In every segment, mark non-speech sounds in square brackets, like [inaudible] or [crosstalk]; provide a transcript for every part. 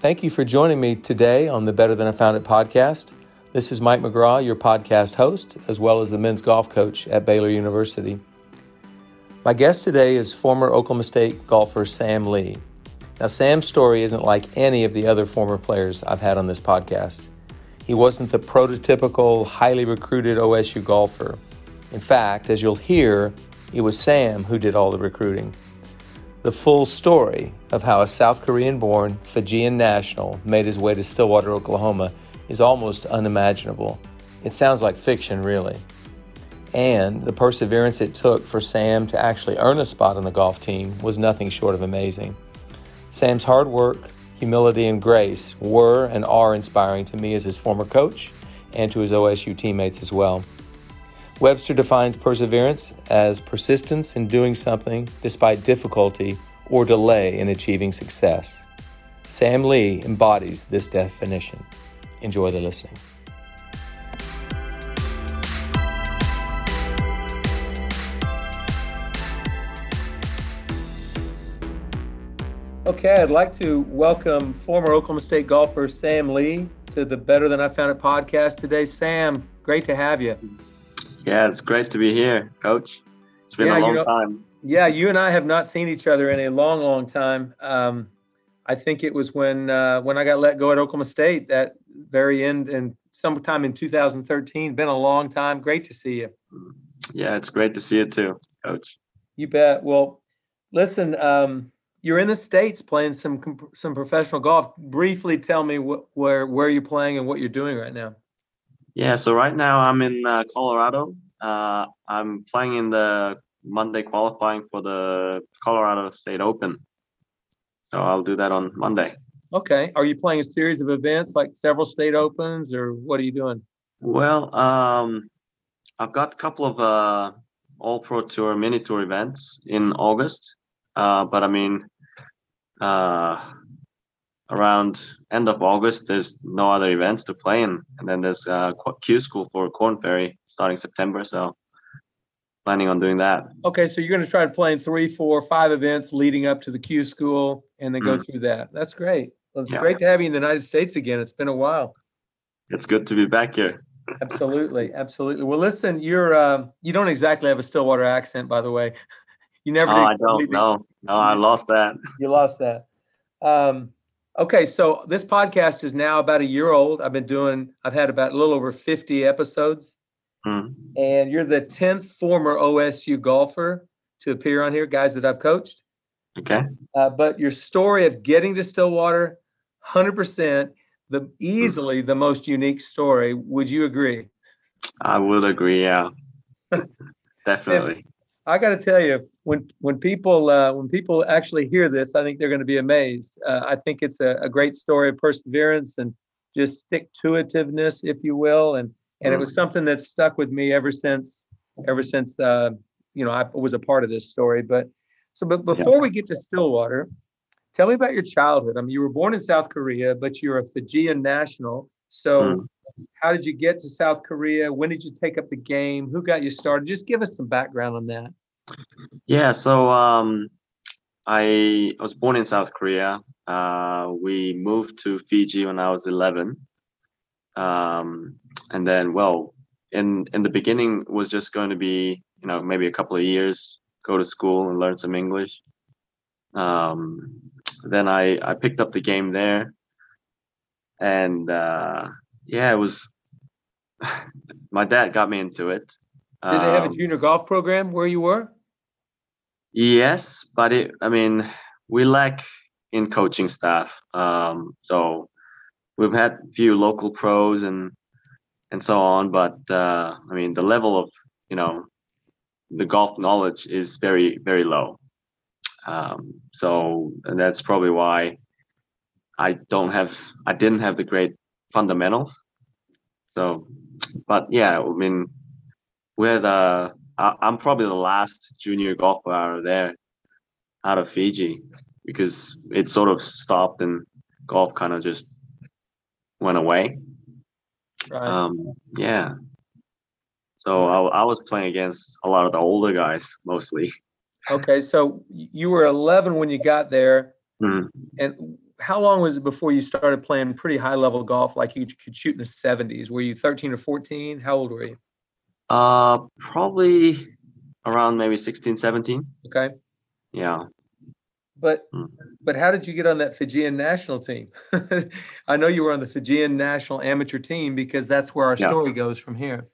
Thank you for joining me today on the Better Than I Found It podcast. This is Mike McGraw, your podcast host, as well as the men's golf coach at Baylor University. My guest today is former Oklahoma State golfer Sam Lee. Now, Sam's story isn't like any of the other former players I've had on this podcast. He wasn't the prototypical, highly recruited OSU golfer. In fact, as you'll hear, it was Sam who did all the recruiting. The full story of how a South Korean born Fijian national made his way to Stillwater, Oklahoma is almost unimaginable. It sounds like fiction, really. And the perseverance it took for Sam to actually earn a spot on the golf team was nothing short of amazing. Sam's hard work, humility, and grace were and are inspiring to me as his former coach and to his OSU teammates as well. Webster defines perseverance as persistence in doing something despite difficulty or delay in achieving success. Sam Lee embodies this definition. Enjoy the listening. Okay, I'd like to welcome former Oklahoma State golfer Sam Lee to the Better Than I Found It podcast today. Sam, great to have you. Yeah, it's great to be here, Coach. It's been yeah, a long you know, time. Yeah, you and I have not seen each other in a long, long time. Um, I think it was when uh, when I got let go at Oklahoma State that very end and sometime in 2013. Been a long time. Great to see you. Yeah, it's great to see you too, Coach. You bet. Well, listen, um, you're in the states playing some some professional golf. Briefly, tell me what, where where you're playing and what you're doing right now. Yeah, so right now I'm in uh, Colorado. Uh, I'm playing in the Monday qualifying for the Colorado State Open. So I'll do that on Monday. Okay. Are you playing a series of events like several state opens or what are you doing? Well, um, I've got a couple of uh, all pro tour mini tour events in August. Uh, but I mean, uh, around end of August, there's no other events to play in, and then there's uh, Q school for Korn Ferry starting September. So planning on doing that. Okay, so you're going to try to play in three, four, five events leading up to the Q school, and then mm. go through that. That's great. Well, it's yeah. great to have you in the United States again. It's been a while. It's good to be back here. absolutely, absolutely. Well, listen, you're uh, you don't exactly have a Stillwater accent, by the way. [laughs] You never. Oh, I don't. No, no, I lost that. You lost that. Um, Okay, so this podcast is now about a year old. I've been doing, I've had about a little over 50 episodes. Mm. And you're the 10th former OSU golfer to appear on here, guys that I've coached. Okay. Uh, but your story of getting to Stillwater, 100%, the easily the most unique story. Would you agree? I would agree, yeah. [laughs] Definitely. I got to tell you, when when people uh, when people actually hear this, I think they're going to be amazed. Uh, I think it's a, a, great story of perseverance and just stick to itiveness, if you will, and and it was mm. something that stuck with me ever since ever since uh, you know I was a part of this story. But so, but before yeah. we get to Stillwater, tell me about your childhood. I mean, you were born in South Korea, but you're a Fijian national. So. Mm. How did you get to South Korea? When did you take up the game? Who got you started? Just give us some background on that. Yeah, so um, I was born in South Korea. Uh, we moved to Fiji when I was 11. Um, and then, well, in in the beginning was just going to be, you know, maybe a couple of years, go to school and learn some English. Um, then I I picked up the game there, and uh, yeah, it was. [laughs] my dad got me into it. Did they have a um, junior golf program where you were? Yes, but it, I mean, we lack in coaching staff. Um, so we've had few local pros and and so on, but uh, I mean, the level of you know the golf knowledge is very very low. Um, so and that's probably why I don't have I didn't have the great fundamentals. So, but yeah, I mean, we had uh, I, am probably the last junior golfer out of there, out of Fiji, because it sort of stopped and golf kind of just went away. Right. Um, yeah. So I, I was playing against a lot of the older guys mostly. Okay, so you were 11 when you got there, mm-hmm. and how long was it before you started playing pretty high level golf, like you could shoot in the seventies? Were you thirteen or fourteen? How old were you? Uh, probably around maybe 16, 17. Okay. Yeah. But Hmm. but how did you get on that Fijian national team? [laughs] I know you were on the Fijian national amateur team because that's where our Yeah. story goes from here.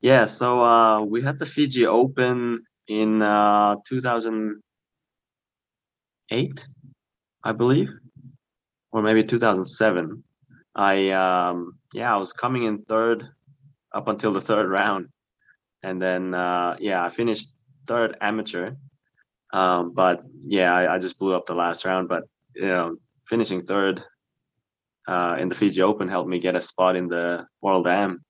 Yeah. So uh, we had the Fiji Open in uh, 2008, I believe, or maybe 2007. I um, yeah, I was coming in third up until the third round, and then uh, yeah, I finished third amateur. Um, but yeah, I, I just blew up the last round. But you know, finishing third uh, in the Fiji Open helped me get a spot in the World Am.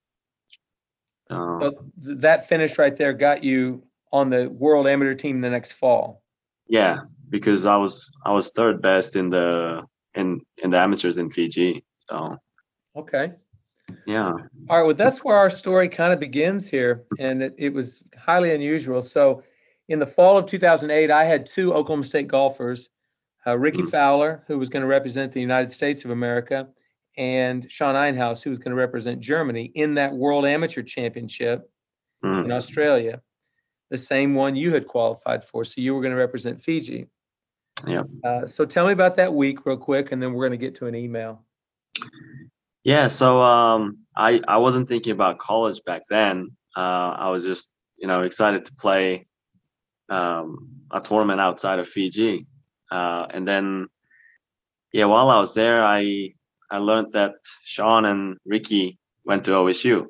So that finish right there got you on the world amateur team the next fall. yeah, because I was I was third best in the in in the amateurs in Fiji. So Okay. Yeah, All right. Well, that's where our story kind of begins here. And it, it was highly unusual. So, in the fall of 2008, I had two Oklahoma State golfers uh, Rickie Mm. Fowler, who was going to represent the United States of America, and Sean Einhaus, who was going to represent Germany in that World Amateur Championship Mm. in Australia, the same one you had qualified for. So, you were going to represent Fiji. Yeah. Uh, so, tell me about that week, real quick, and then we're going to get to an email. Yeah. So um, I I wasn't thinking about college back then. Uh, I was just you know excited to play um, a tournament outside of Fiji, uh, and then yeah, while I was there, I I learned that Sean and Rickie went to OSU,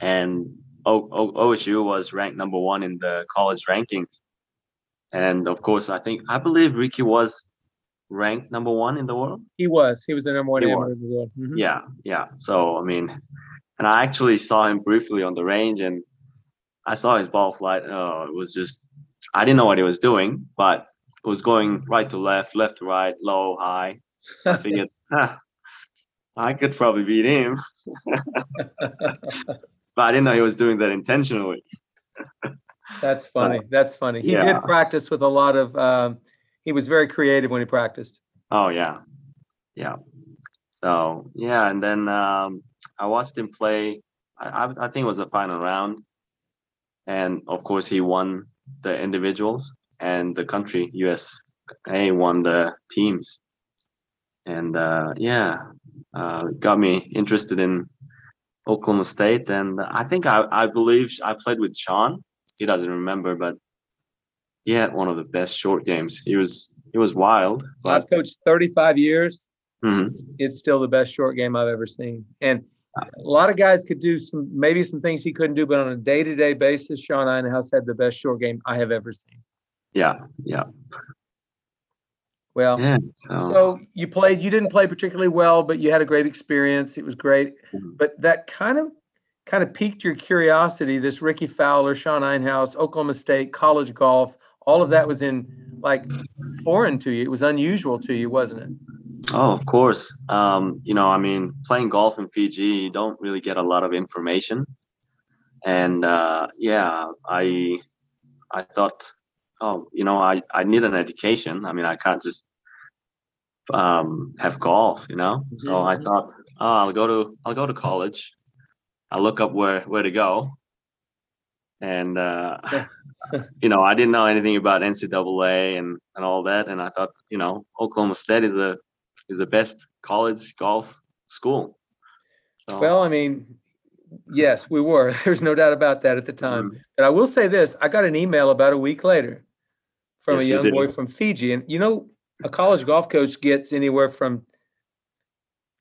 and o- o- OSU was ranked number one in the college rankings, and of course, I think I believe Rickie was ranked number one in the world. He was. He was the number one in the world. Mhm. Yeah, yeah. So I mean, and I actually saw him briefly on the range, and I saw his ball flight. Oh, it was just I didn't know what he was doing, but it was going right to left, left to right, low, high. I figured, huh, [laughs] [laughs] I could probably beat him, [laughs] but I didn't know he was doing that intentionally. That's funny. That's funny. He yeah. did practice with a lot of. Um, he was very creative when he practiced. Oh yeah, yeah. So yeah, and then um, I watched him play. I, I think it was the final round, and of course he won the individuals, and the country USA won the teams, and uh, yeah, uh, got me interested in Oklahoma State, and I think I I believe I played with Sean. He doesn't remember, but he had one of the best short games. He was he was wild, I've coached 35 years. Mhm. It's still the best short game I've ever seen. And a lot of guys could do some, maybe some things he couldn't do, but on a day-to-day basis, Sean Einhaus had the best short game I have ever seen. yeah, yeah, Well, yeah. So, so you played. You didn't play particularly well, but you had a great experience. It was great. Mhm. But that kind of, kind of piqued your curiosity. This Rickie Fowler, Sean Einhaus, Oklahoma State, college golf. All of that was in like foreign to you. It was unusual to you, wasn't it? oh, of course. Um, you know, I mean, playing golf in Fiji, you don't really get a lot of information, and uh, yeah, I, I thought, oh, you know, I I need an education. I mean, I can't just um have golf, you know. So I Mhm. thought, oh, I'll go to I'll go to college. I'll look up where where to go, and uh, [laughs] you know, I didn't know anything about NCAA and and all that, and I thought, you know, Oklahoma State is a is the best college golf school. So, Well, I mean, yes, we were. [laughs] There's no doubt about that at the time. mhm, But I will say this: I got an email about a week later from Yes, a young did. boy from Fiji, and you know, a college golf coach gets anywhere from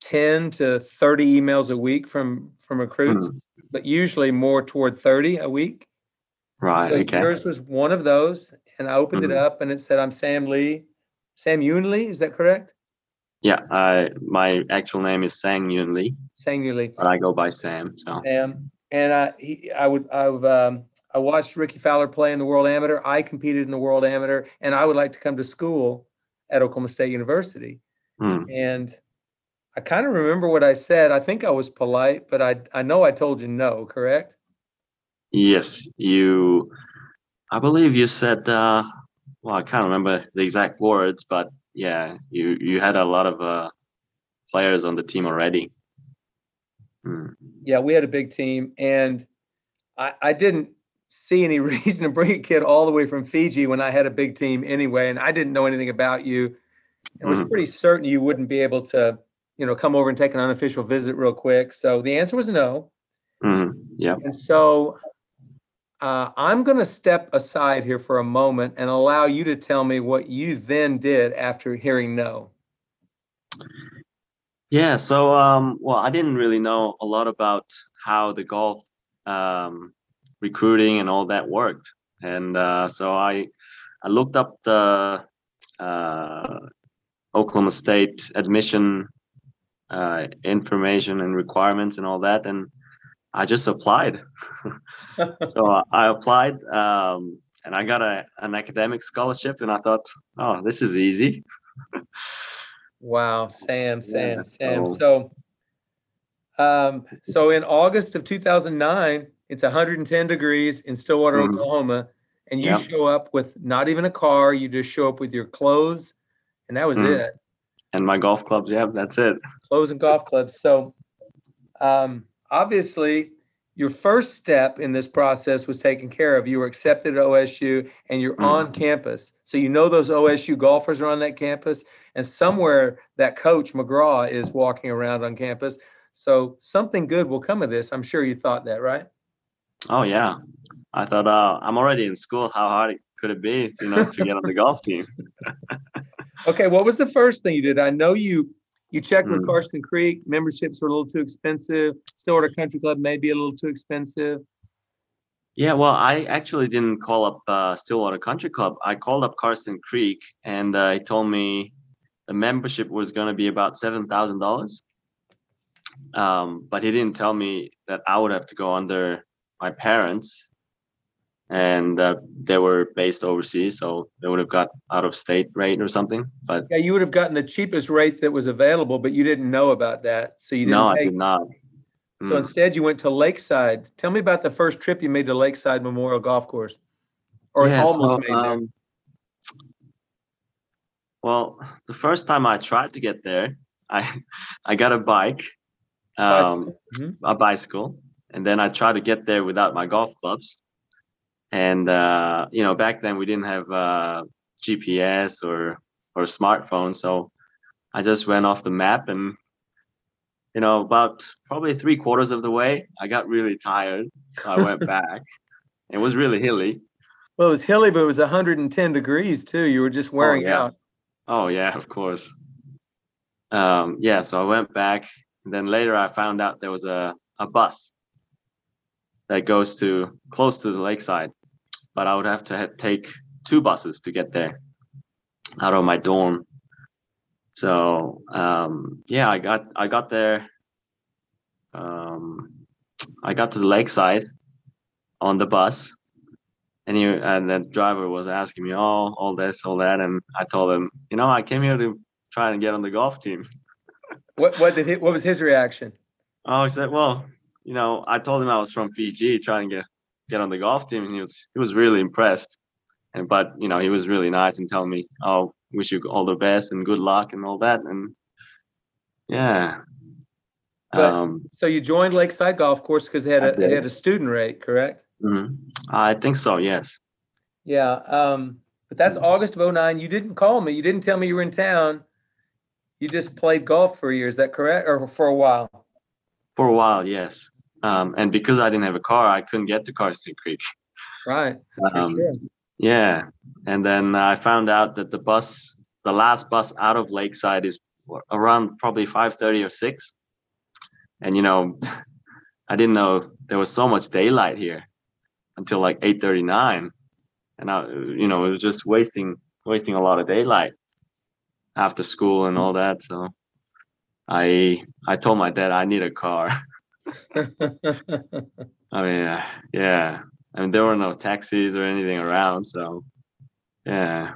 ten to thirty emails a week from from recruits, mhm, but usually more toward thirty a week. Right, So okay, Yours was one of those, and I opened it Mhm. up, and it said, "I'm Sam Lee, Sam Yoon Lee." Is that correct? yeah. I my actual name is Sang Yun Lee, Sang Yoon Lee. but I go by Sam. So Sam. And I, he, I would, I've, um, I watched Rickie Fowler play in the World Amateur. I competed in the World Amateur, and I would like to come to school at Oklahoma State University. hmm, And I kind of remember what I said. I think I was polite, but I, I know I told you no. Correct? Yes, you. I believe you said. Uh, well, I can't remember the exact words, but yeah, you you had a lot of uh, players on the team already. Mm. Yeah, we had a big team, and I, I didn't see any [laughs] reason to bring a kid all the way from Fiji when I had a big team anyway, and I didn't know anything about you. It was mm. pretty certain you wouldn't be able to, you know, come over and take an unofficial visit real quick. So the answer was no. Mm. Yeah. And so uh, I'm going to step aside here for a moment and allow you to tell me what you then did after hearing no. Yeah, so um, well, I didn't really know a lot about how the golf um, recruiting and all that worked, and uh, so I I looked up the uh, Oklahoma State admission uh, information and requirements and all that, and I just applied. [laughs] so I applied um, and I got a, an academic scholarship, and I thought, oh, this is easy. wow, Sam, Sam, yeah, Sam. So, um, so in August of 2009, it's 110 degrees in Stillwater, mm-hmm. Oklahoma, and you yep. show up with not even a car. You just show up with your clothes, and that was mm. it. And my golf clubs. Yeah, that's it. Clothes and golf clubs. So, um, obviously, your first step in this process was taken care of. You were accepted at OSU and you're mm. on campus. So you know those OSU golfers are on that campus, and somewhere that coach McGraw is walking around on campus. So something good will come of this. I'm sure you thought that, right? Oh yeah, I thought uh, I'm already in school. How hard could it be, you know, to get on the golf team? [laughs] okay, what was the first thing you did? I know you you checked mm. with Karsten Creek. Memberships were a little too expensive. Stillwater Country Club may be a little too expensive. Yeah, well, I actually didn't call up uh, Stillwater Country Club. I called up Karsten Creek, and uh, he told me the membership was going to be about seven thousand um, dollars. But he didn't tell me that I would have to go under my parents and uh, they were based overseas, so they would have got out of state rate or something. But yeah, you would have gotten the cheapest rate that was available, but you didn't know about that, so you didn't. No, I did not. So mm. instead, you went to Lakeside. Tell me about the first trip you made to Lakeside Memorial Golf Course, or yeah, almost so, made there. Um, well, the first time I tried to get there, [laughs] I I got a bike, um, mm-hmm. a bicycle, and then I tried to get there without my golf clubs and uh, you know back then we didn't have uh, gps or or smartphone so i just went off the map and you know about probably three quarters of the way i got really tired so i went [laughs] back. It was really hilly. Well it was hilly but it was 110 degrees too. You were just wearing oh, yeah. out. Oh yeah of course. Um, yeah so i went back. And then later i found out there was a, a bus that goes to close to the lakeside but I would have to have, take two buses to get there out of my dorm. So um, yeah, I got I got there. Um, I got to the lakeside on the bus, and he and the driver was asking me all all this all that, and I told him, you know, I came here to try and get on the golf team. [laughs] what what did he, what was his reaction? Oh, he said, well, you know, I told him I was from Fiji, trying to get get on the golf team, and he was he was really impressed. And but you know he was really nice and telling me, "Oh, wish you all the best and good luck and all that." And yeah. But, um, so you joined Lakeside Golf Course because they had a they had a student rate, correct? Mm-hmm. I think so. Yes. Yeah. Um, but that's August of 09. You didn't call me. You didn't tell me you were in town. You just played golf for a year. Is that correct? Or for a while? For a while, yes. Um, and because I didn't have a car, I couldn't get to Karsten Creek. Right. Um, yeah. And then I found out that the bus, the last bus out of Lakeside is around probably 5.30 or 6. And, you know, [laughs] I didn't know there was so much daylight here until like 8.39. And, I, you know, it was just wasting, wasting a lot of daylight after school and all that. So I, I told my dad I need a car. [laughs] [laughs] I mean, uh, yeah. I mean, there were no taxis or anything around, so yeah.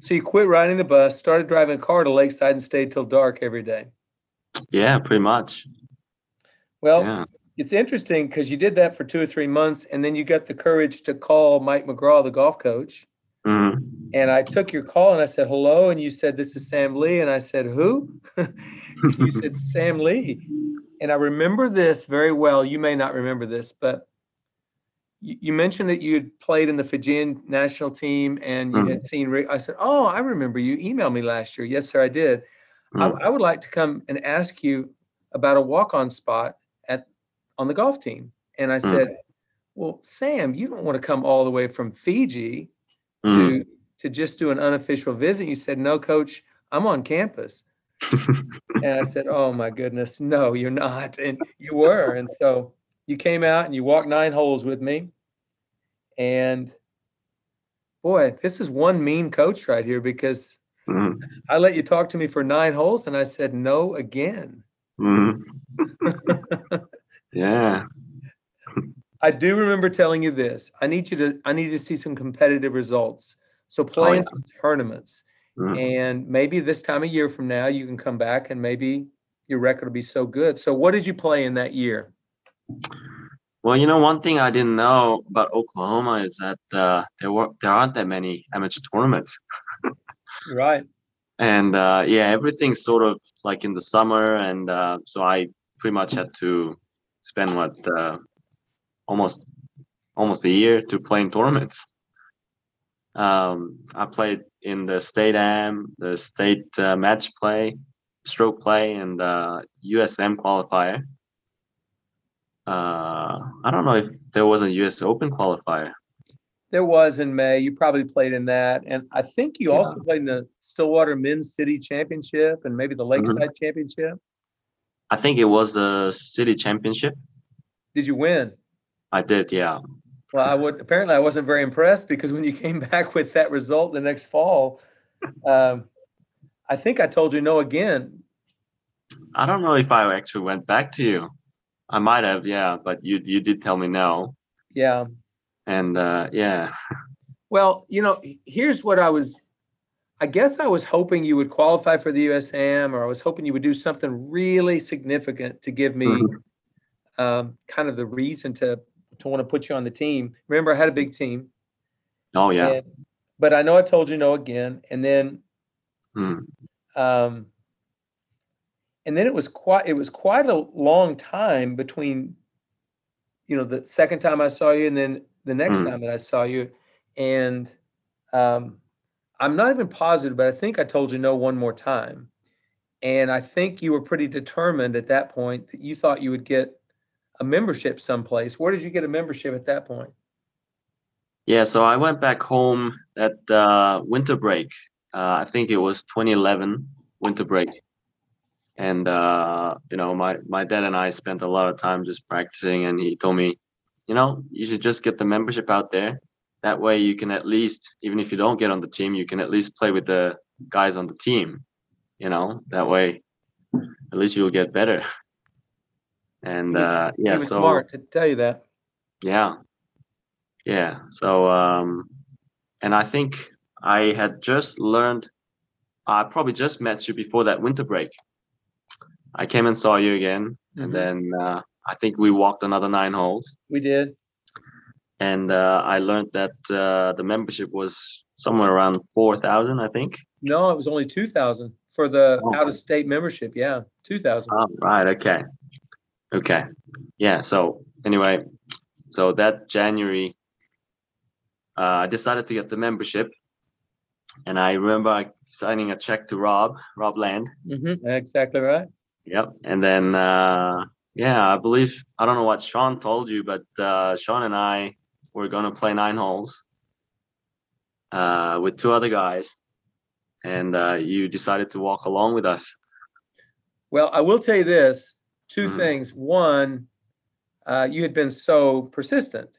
so you quit riding the bus, started driving a car to Lakeside, and stayed till dark every day. Yeah, pretty much. Well, yeah. it's interesting because you did that for two or three months, and then you got the courage to call Mike McGraw, the golf coach, mm-hmm. and I took your call and I said hello, and you said this is Sam Lee, and I said who? [laughs] you said Sam Lee, and I remember this very well. You may not remember this, but you, you mentioned that you had played in the Fijian national team and you had mm-hmm. seen. Rick. I said, "Oh, I remember you emailed me last year." Yes, sir, I did. I, mm. I would like to come and ask you about a walk-on spot at on the golf team. And I mm. said, "Well, Sam, you don't want to come all the way from Fiji to mm. to just do an unofficial visit." You said, "No, coach, I'm on campus." And I said, "Oh my goodness, no, you're not." And you were. And so you came out and you walked nine holes with me. And boy, this is one mean coach right here because Mhm. I let you talk to me for nine holes and I said no again. Mhm. [laughs] yeah. I do remember telling you this. I need you to I need to see some competitive results. So play in yeah. some tournaments. Mhm. And maybe this time of year from now you can come back and maybe your record will be so good. So what did you play in that year? Well, you know, one thing I didn't know about Oklahoma is that uh, there were there aren't that many amateur tournaments, [laughs] Right. and uh, yeah, everything's sort of like in the summer, and uh, so I pretty much had to spend what uh, almost almost a year to play in tournaments. Um, I played in the state am, the state uh, match play, stroke play, and uh, USM qualifier. Uh, I don't know if there was a US Open qualifier. There was in May. You probably played in that. And I think you Yeah. also played in the Stillwater Men's City Championship and maybe the Lakeside Championship. I think it was the city championship. Did you win? I did, yeah. Well, I would apparently I wasn't very impressed because when you came [laughs] back with that result the next fall, um, I think I told you no again. I don't know if I actually went back to you. I might have, yeah, but you you did tell me no, Yeah. and uh, yeah, Well, you know, here's what I was. I guess I was hoping you would qualify for the USAM, or I was hoping you would do something really significant to give me Mhm. um, kind of the reason to to want to put you on the team. Remember, I had a big team, oh yeah, and, but I know I told you no again, and then Hmm. um, and then it was quite it was quite a long time between you know the second time I saw you and then the next Mm. time that I saw you, and um, I'm not even positive, but I think I told you no one more time, and I think you were pretty determined at that point that you thought you would get a membership someplace. Where did you get a membership at that point? yeah. So I went back home at uh, winter break. Uh, I think it was 2011 winter break, and uh, you know, my my dad and I spent a lot of time just practicing, and he told me, you know, you should just get the membership out there. That way, you can at least, even if you don't get on the team, you can at least play with the guys on the team. You know, that way, at least you'll get better. And uh, yeah, so smart could tell you that. yeah. Yeah. So um and I think I had just learned I probably just met you before that winter break. I came and saw you again Mhm. and then uh I think we walked another 9 holes We did. and uh I learned that uh the membership was somewhere around 4000 I think. No, it was only two thousand for the Oh. out of state membership. Yeah, two thousand. Oh, right, okay. Okay. Yeah, so anyway, so that January uh, I decided to get the membership and I remember signing a check to Rob, Rob Land. Mm-hmm. Exactly right. Yep. And then uh yeah, I believe I don't know what Sean told you, but uh Sean and I were gonna play nine holes uh with two other guys. And uh you decided to walk along with us. Well, I will tell you this: two Mhm. things. One, uh, you had been so persistent,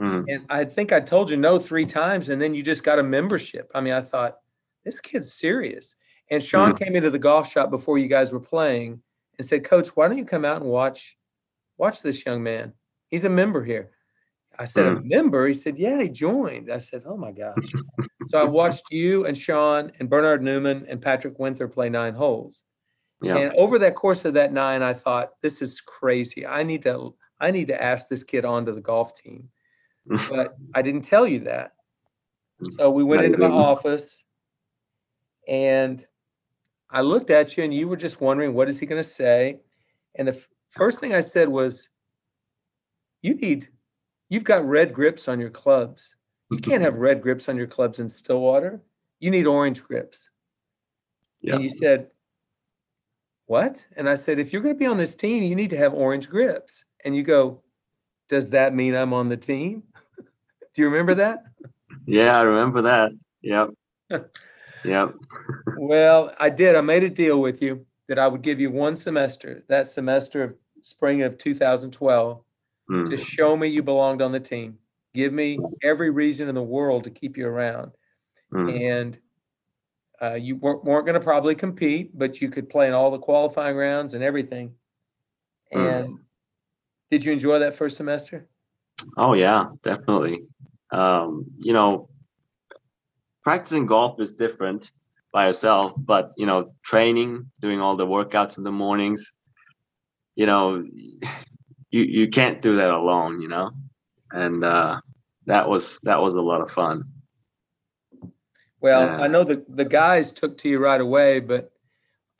Mhm. and I think I told you no three times, and then you just got a membership. I mean, I thought this kid's serious. And Sean Mhm. came into the golf shop before you guys were playing and said, "Coach, why don't you come out and watch watch this young man? He's a member here." I said, "A member?" He said, "Yeah, he joined." I said, "Oh my gosh!" [laughs] so I watched you and Sean and Bernard Neumann and Patrick Winther play nine holes. Yeah. And over that course of that nine, I thought, this is crazy. I need to I need to ask this kid onto the golf team. Mm. But I didn't tell you that. Mm. So we went you into my office and I looked at you and you were just wondering, what is he going to say? And the f- first thing I said was, you need, you've got red grips on your clubs. You can't have [laughs] red grips on your clubs in Stillwater. You need orange grips. Yeah. And you said, what? And I said, if you're going to be on this team, you need to have orange grips. And you go, does that mean I'm on the team? [laughs] Do you remember that? Yeah, I remember that. Yep. [laughs] yep. Well, I did. I made a deal with you that I would give you one semester, that semester of spring of 2012, Mm. to show me you belonged on the team. Give me every reason in the world to keep you around. Mm. And uh, you weren't, weren't going to probably compete, but you could play in all the qualifying rounds and everything. Mm. And did you enjoy that first semester? Oh yeah, definitely. Um, you know, practicing golf is different by yourself, but you know, training, doing all the workouts in the mornings, you know, [laughs] you you can't do that alone, you know. And uh that was that was a lot of fun. Well, Yeah. I know the, the guys took to you right away, but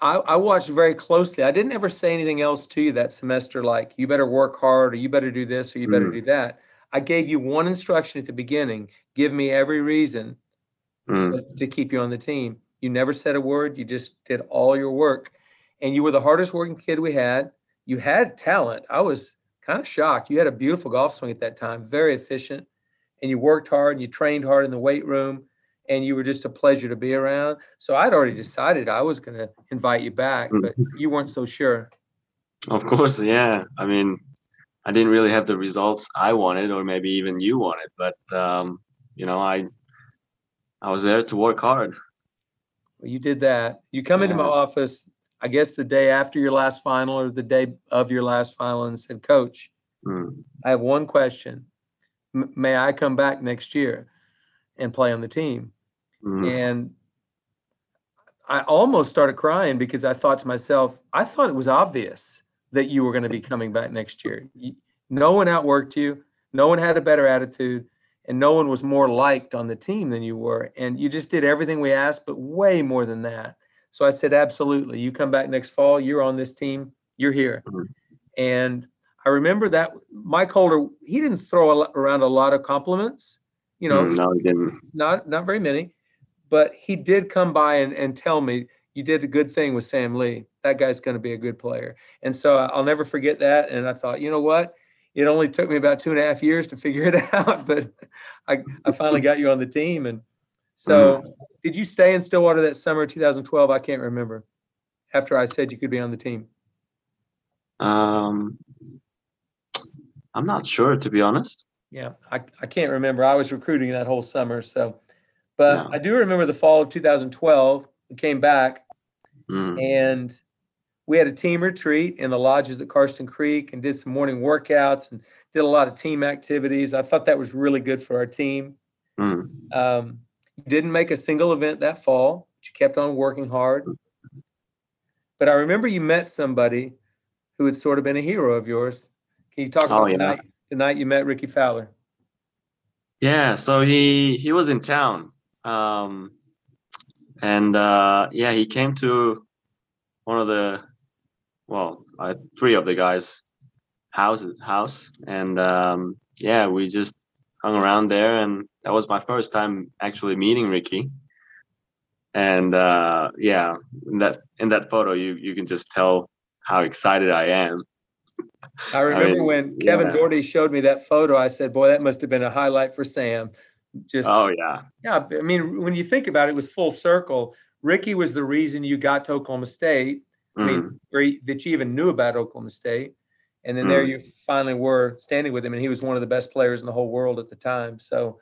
I, I watched very closely. I didn't ever say anything else to you that semester, like you better work hard or you better do this or you better Mm. do that. I gave you one instruction at the beginning give me every reason Mm. to, to keep you on the team. You never said a word, you just did all your work. And you were the hardest working kid we had. You had talent. I was kind of shocked. You had a beautiful golf swing at that time, very efficient, and you worked hard and you trained hard in the weight room and you were just a pleasure to be around. So I'd already decided I was going to invite you back, but you weren't so sure. Of course, yeah. I mean, I didn't really have the results I wanted, or maybe even you wanted, but um, you know, I I was there to work hard. Well, you did that. You come into my office, I guess the day after your last final or the day of your last final and said, Coach, Mm. I have one question. M- may I come back next year and play on the team? Mm. And I almost started crying because I thought to myself, I thought it was obvious that you were going to be coming back next year. No one outworked you, no one had a better attitude, and no one was more liked on the team than you were. And you just did everything we asked, but way more than that. So I said, absolutely. You come back next fall, you're on this team, you're here. Mhm. And I remember that Mike Holder, he didn't throw around a lot of compliments. You know, Mm, no, I didn't. not not very many, but he did come by and, and tell me you did a good thing with Sam Lee. That guy's going to be a good player. And so I'll never forget that. And I thought, you know what? It only took me about two and a half years to figure it [laughs] out, but I, I finally got you on the team. And so did you stay in Stillwater that summer 2012? I can't remember. After I said you could be on the team. Um, I'm not sure to be honest. Yeah, I, I can't remember. I was recruiting that whole summer. So, but No. I do remember the fall of 2012. We came back Mm. and we had a team retreat in the lodges at Karsten Creek and did some morning workouts and did a lot of team activities. I thought that was really good for our team. Mm. Um, you didn't make a single event that fall, but you kept on working hard. But I remember you met somebody who had sort of been a hero of yours. Can you talk Oh, about the, night, the night you met Rickie Fowler? Yeah, so he he was in town. Um, and uh, yeah, he came to one of the well, uh, three of the guys' houses house, and um, yeah, we just hung around there, and that was my first time actually meeting Rickie. And uh, yeah, in that in that photo, you you can just tell how excited I am. I remember mean, when Kevin yeah. Doherty showed me that photo, I said, boy, that must have been a highlight for Sam. Just Oh yeah, Yeah, I mean, when you think about it, it was full circle. Rickie was the reason you got to Oklahoma State. I mean, or that you even knew about Oklahoma State. And then there Mm. you finally were standing with him, and he was one of the best players in the whole world at the time. So,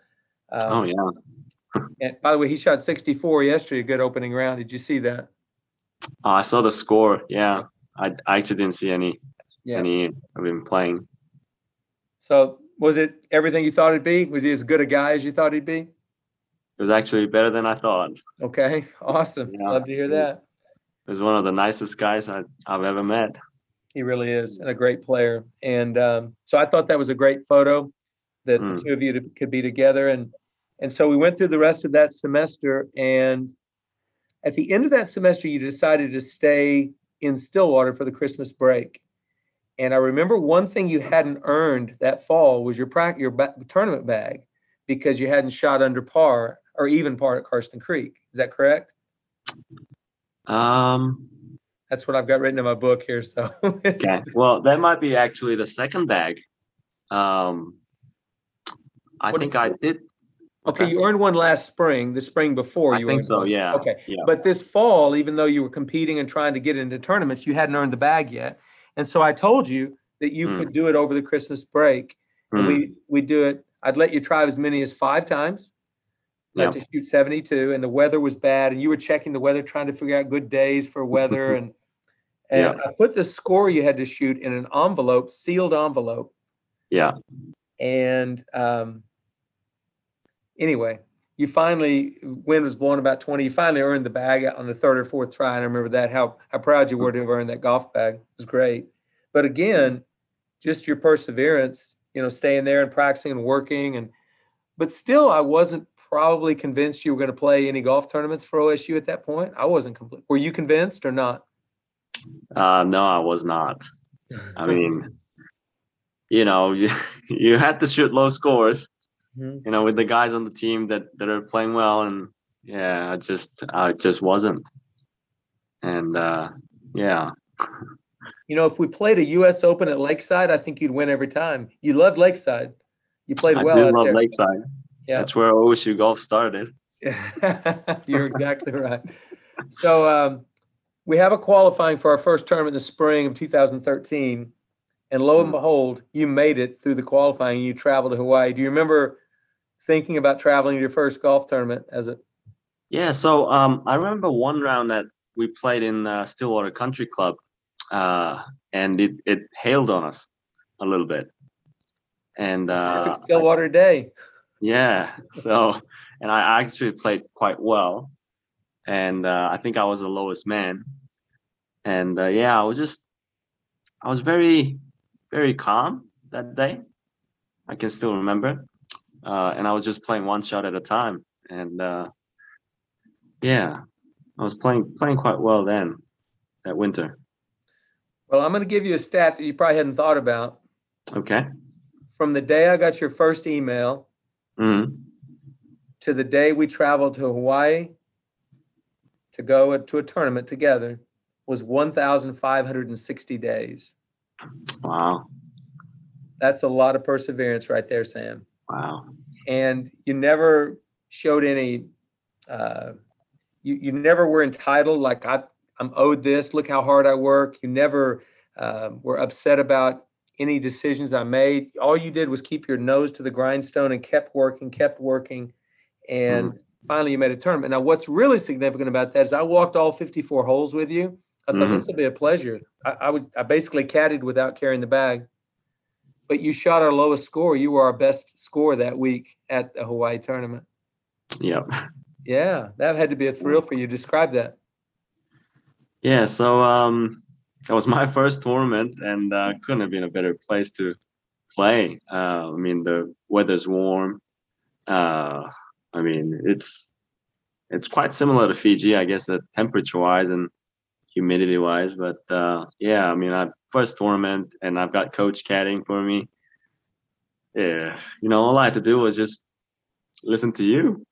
um, oh yeah. and by the way, he shot 64 yesterday, a good opening round. Did you see that? Oh, I saw the score. Yeah, I, I actually didn't see any Yeah. any of him playing. So, was it everything you thought it'd be? Was he as good a guy as you thought he'd be? It was actually better than I thought. Okay, [laughs] awesome. Yeah, Love to hear that. He was one of the nicest guys I, I've ever met. He really is, and a great player. And um, so I thought that was a great photo that Mm. the two of you to- could be together. And And so we went through the rest of that semester. And at the end of that semester, you decided to stay in Stillwater for the Christmas break. And I remember one thing you hadn't earned that fall was your pra- your ba- tournament bag because you hadn't shot under par or even par at Karsten Creek. Is that correct? Um, That's what I've got written in my book here. So okay. [laughs] Well, that might be actually the second bag. Um, I What- think I did. okay, you earned one last spring, the spring before I you think so. one. Yeah. Okay. Yeah. But this fall, even though you were competing and trying to get into tournaments, you hadn't earned the bag yet. And so I told you that you Hmm. could do it over the Christmas break. And Hmm. we we do it. I'd let you try as many as five times. Like to shoot 72, and the weather was bad, and you were checking the weather, trying to figure out good days for weather. [laughs] And and I put the score you had to shoot in an envelope, sealed envelope. Yeah. And um, anyway, you finally wind was blowing about 20. You finally earned the bag on the third or fourth try. And I remember that how how proud you were to have earned that golf bag. It was great. But again, just your perseverance, you know, staying there and practicing and working and but still I wasn't probably convinced you were going to play any golf tournaments for OSU at that point. I wasn't complete. Were you convinced or not? Uh, no, I was not. I mean, you know, you, [laughs] you had to shoot low scores, Mhm. you know, with the guys on the team that, that are playing well. And yeah, I just, I just wasn't. And uh, yeah, [laughs] You know, if we played a U.S. Open at Lakeside, I think you'd win every time. You loved Lakeside. You played I well out love there. Lakeside. Yeah. That's where OSU golf started. [laughs] You're exactly right. So um, we have a qualifying for our first tournament in the spring of 2013, and lo and Mhm. behold, you made it through the qualifying. You traveled to Hawaii. Do you remember thinking about traveling to your first golf tournament as a? Yeah, so um, I remember one round that we played in uh, Stillwater Country Club, uh, and it, it hailed on us a little bit. And uh, Stillwater day. yeah, so and I actually played quite well, and uh, I think I was the lowest man. And uh, yeah, I was just, I was very, very calm that day. I can still remember, uh, and I was just playing one shot at a time, and uh, yeah, I was playing playing quite well then, that winter. Well, I'm going to give you a stat that you probably hadn't thought about. Okay. From the day I got your first email hmm to the day we traveled to Hawaii to go to a tournament together was 1,560 days. Wow. That's a lot of perseverance right there, Sam. Wow. And you never showed any, uh, you, you never were entitled, like, I, I'm owed this, look how hard I work. You never uh, were upset about any decisions I made. All you did was keep your nose to the grindstone and kept working, kept working. And finally, you made a tournament. Now, what's really significant about that is I walked all 54 holes with you. I thought Mhm. this would be a pleasure. I, I was I basically caddied without carrying the bag. But you shot our lowest score. You were our best score that week at the Hawaii tournament. Yep. Yeah, that had to be a thrill for you. Describe that. Yeah, so um, that was my [laughs] first tournament, and uh, couldn't have been a better place to play. Uh, I mean, the weather's warm. Uh, I mean, it's it's quite similar to Fiji, I guess, the temperature-wise and humidity-wise. But uh, yeah, I mean, I first tournament, and I've got coach caddying for me. Yeah, you know, all I had to do was just listen to you.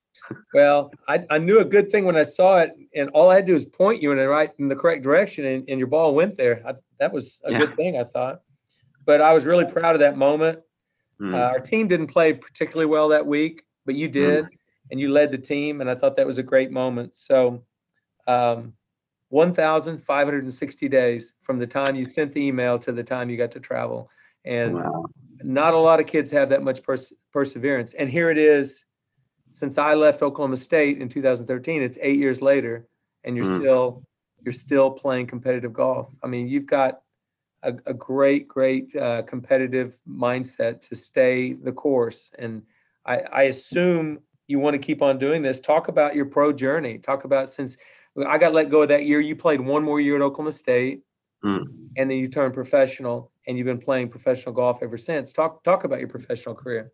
Well, I, I knew a good thing when I saw it, and all I had to do was point you in the right in the correct direction, and, and your ball went there. I, that was a Yeah. good thing, I thought. But I was really proud of that moment. Mm, Uh, our team didn't play particularly well that week, but you did, and you led the team, and I thought that was a great moment. So, um, 1,560 days from the time you sent the email to the time you got to travel, and wow. not a lot of kids have that much pers- perseverance. And here it is, since I left Oklahoma State in 2013, it's eight years later, and you're Mm. still you're still playing competitive golf. I mean, you've got a, a great, great uh, competitive mindset to stay the course. And I, I assume you want to keep on doing this. Talk about your pro journey. Talk about since I got let go of that year, you played one more year at Oklahoma State, Mm. and then you turned professional, and you've been playing professional golf ever since. Talk talk about your professional career.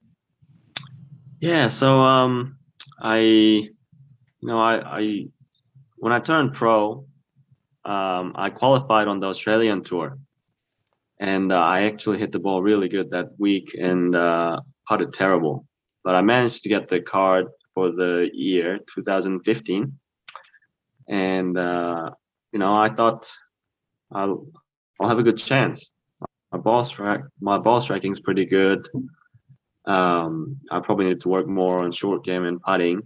Yeah, so um, I, you know, I, I when I turned pro, um, I qualified on the Australian tour, and uh, I actually hit the ball really good that week and uh, putted terrible. But I managed to get the card for the year 2015, and uh, you know, I thought I'll I'll have a good chance. My ball strike, my ball is pretty good. Um, I probably need to work more on short game and putting,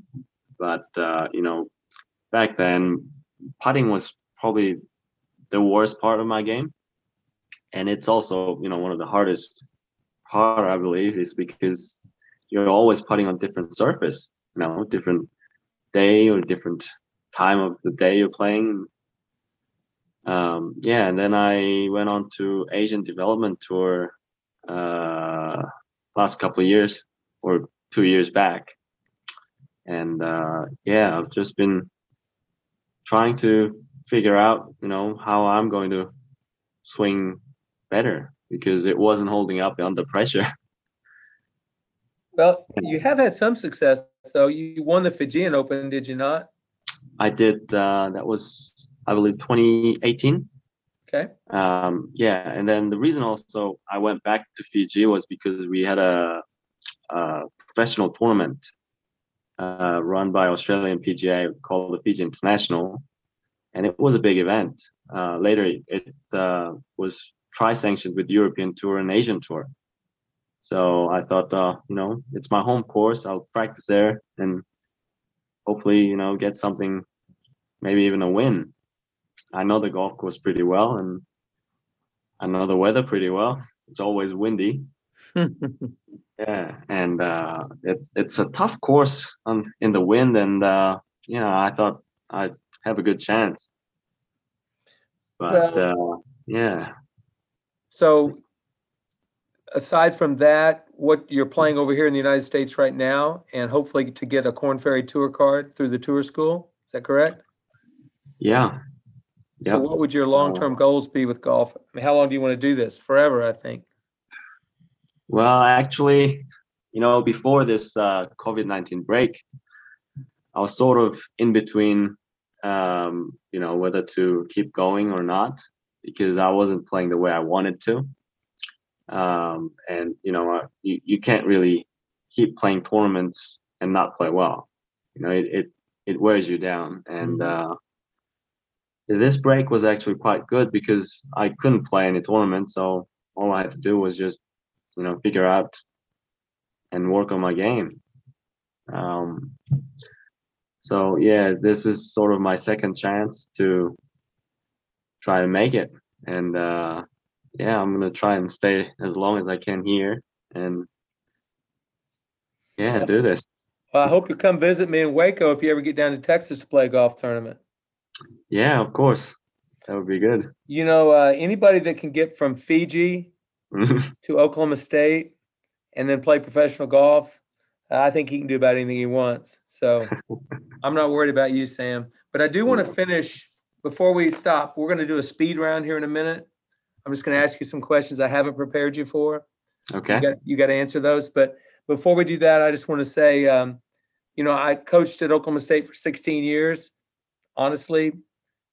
but uh, you know, back then, putting was probably the worst part of my game, and it's also you know one of the hardest part I believe is because you're always putting on different surface, you know, different day or different time of the day you're playing. Um, yeah, and then I went on to Asian Development Tour uh, last couple of years or two years back, and uh, yeah, I've just been trying to figure out, you know, how I'm going to swing better because it wasn't holding up under pressure. [laughs] Well, you have had some success, though. You won the Fijian Open, did you not? I did. Uh, that was, I believe, 2018. Okay. Um, yeah, and then the reason also I went back to Fiji was because we had a, a professional tournament uh, run by Australian PGA called the Fiji International, and it was a big event. Uh, later, it uh, was tri-sanctioned with European Tour and Asian Tour. So I thought, uh, you know, it's my home course. I'll practice there and hopefully, you know, get something, maybe even a win. I know the golf course pretty well, and I know the weather pretty well. It's always windy. [laughs] yeah, and uh, it's it's a tough course on in the wind, and uh, you know, I thought I'd have a good chance. But well, uh, yeah. So, aside from that, what you're playing over here in the United States right now, and hopefully to get a Korn Ferry Tour card through the tour school, is that correct? Yeah. So, yep. what would your long-term uh, goals be with golf? I mean, how long do you want to do this? Forever, I think. Well, actually, you know, before this uh, COVID 19 break, I was sort of in between, um, you know, whether to keep going or not because I wasn't playing the way I wanted to. Um, and, you know, uh, you, you can't really keep playing tournaments and not play well. You know, it, it, it wears you down. And mm-hmm. uh, this break was actually quite good because I couldn't play any tournaments. So all I had to do was just you know figure out and work on my game um, so yeah this is sort of my second chance to try to make it and uh, yeah i'm gonna try and stay as long as i can here and yeah do this well, i hope you come visit me in waco if you ever get down to texas to play a golf tournament yeah of course that would be good you know uh, anybody that can get from fiji [laughs] to Oklahoma State and then play professional golf, I think he can do about anything he wants. So [laughs] I'm not worried about you, Sam. But I do want to finish before we stop. We're going to do a speed round here in a minute. I'm just going to ask you some questions I haven't prepared you for. Okay. You got, you got to answer those. But before we do that, I just want to say, um, you know, I coached at Oklahoma State for 16 years. Honestly,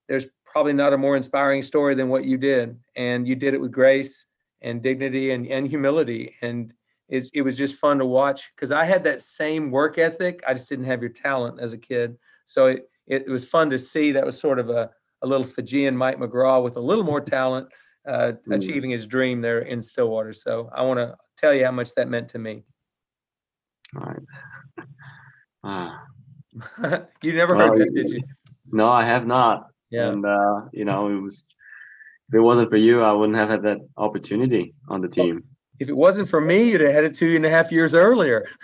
there's probably not a more inspiring story than what you did. And you did it with grace and dignity and, and humility. And it, it was just fun to watch because I had that same work ethic. I just didn't have your talent as a kid. So it, it, was fun to see that was sort of a, a little Fijian Mike McGraw with a little more talent uh, mm. achieving his dream there in Stillwater. So I want to tell you how much that meant to me. All right. Ah. [laughs] you never well, heard that, did you? No, I have not. Yeah. And, uh, you know, it was if it wasn't for you, I wouldn't have had that opportunity on the team. If it wasn't for me, you'd have had it two and a half years earlier. [laughs] [laughs]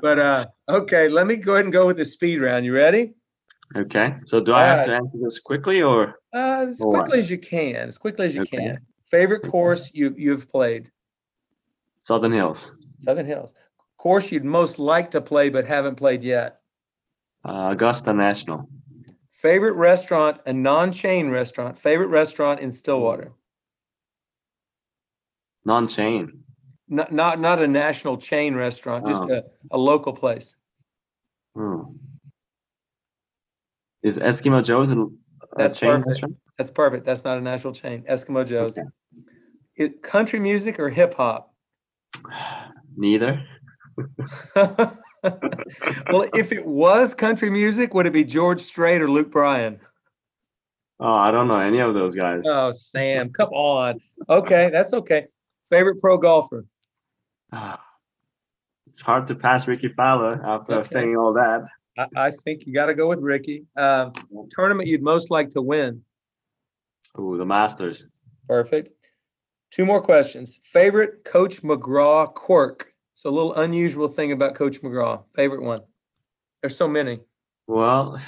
but uh, okay, let me go ahead and go with the speed round. You ready? Okay. So do I have to answer this quickly or? Uh, as quickly as you can. As quickly as you okay. can. Favorite course you you've played? Southern Hills. Southern Hills. Course you'd most like to play but haven't played yet? Uh, Augusta National. Favorite restaurant, a non-chain restaurant. Favorite restaurant in Stillwater. Non-chain. Not not not a national chain restaurant, just oh. a, a local place. Hmm. Is Eskimo Joe's a Oh, that's chain perfect. restaurant? That's perfect. That's not a national chain. Eskimo Joe's. Okay. It, country music or hip hop? [sighs] Neither. [laughs] well, if it was country music, would it be George Strait or Luke Bryan? Oh, I don't know any of those guys. Oh, Sam, come on. Okay, that's okay. Favorite pro golfer? [sighs] It's hard to pass Rickie Fowler after Okay. saying all that. I, I think you got to go with Rickie. Um, tournament you'd most like to win? Ooh, the Masters. Perfect. Two more questions. Favorite Coach McGraw quirk? So a little unusual thing about Coach McGraw. Favorite one? There's so many. Well,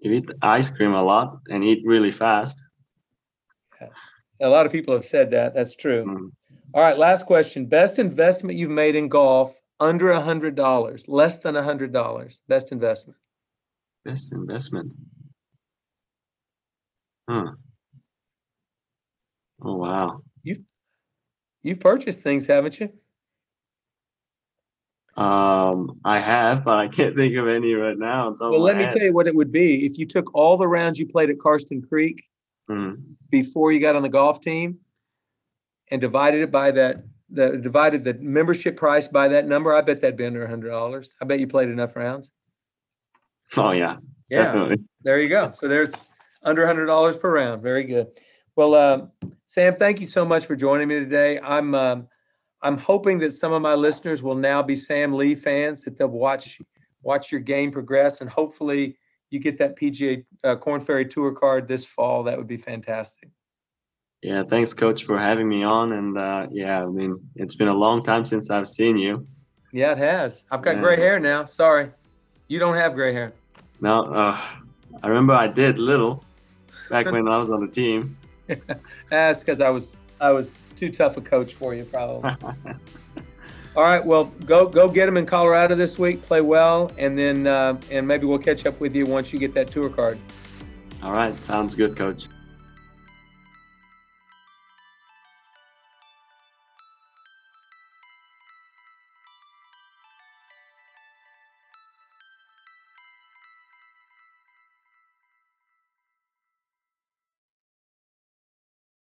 you eat ice cream a lot and eat really fast. A lot of people have said that. That's true. Mm. All right, last question. Best investment you've made in golf under a hundred dollars, less than a hundred dollars. Best investment. Best investment. Hmm. Oh wow. You've purchased things, haven't you? Um, I have, but I can't think of any right now. Well, let me head. tell you what it would be. If you took all the rounds you played at Karsten Creek Hmm. before you got on the golf team and divided it by that, the divided the membership price by that number, I bet that'd be under a hundred dollars. I bet you played enough rounds. Oh yeah, definitely. There you go. So there's under hundred dollars per round. Very good. Well, um, Sam, thank you so much for joining me today. I'm um, I'm hoping that some of my listeners will now be Sam Lee fans, that they'll watch watch your game progress, and hopefully you get that PGA uh, Korn Ferry Tour card this fall. That would be fantastic. Yeah, thanks, coach, for having me on. And uh, yeah, I mean, it's been a long time since I've seen you. Yeah, it has. I've got Yeah. gray hair now. Sorry, you don't have gray hair. No, uh, I remember I did little back when I was on the team. [laughs] [laughs] That's because I was I was too tough a coach for you, probably. [laughs] All right, well, go go get them in Colorado this week. Play well, and then uh, and maybe we'll catch up with you once you get that tour card. All right, sounds good, coach.